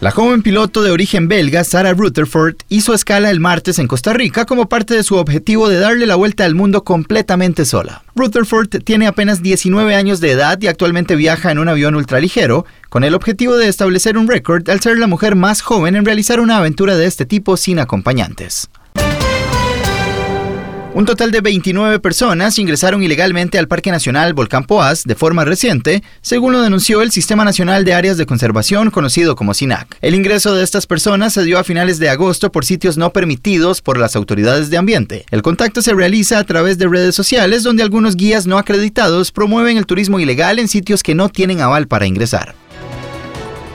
La joven piloto de origen belga, Sarah Rutherford, hizo escala el martes en Costa Rica como parte de su objetivo de darle la vuelta al mundo completamente sola. Rutherford tiene apenas 19 años de edad y actualmente viaja en un avión ultraligero, con el objetivo de establecer un récord al ser la mujer más joven en realizar una aventura de este tipo sin acompañantes. Un total de 29 personas ingresaron ilegalmente al Parque Nacional Volcán Poás de forma reciente, según lo denunció el Sistema Nacional de Áreas de Conservación, conocido como SINAC. El ingreso de estas personas se dio a finales de agosto por sitios no permitidos por las autoridades de ambiente. El contacto se realiza a través de redes sociales donde algunos guías no acreditados promueven el turismo ilegal en sitios que no tienen aval para ingresar.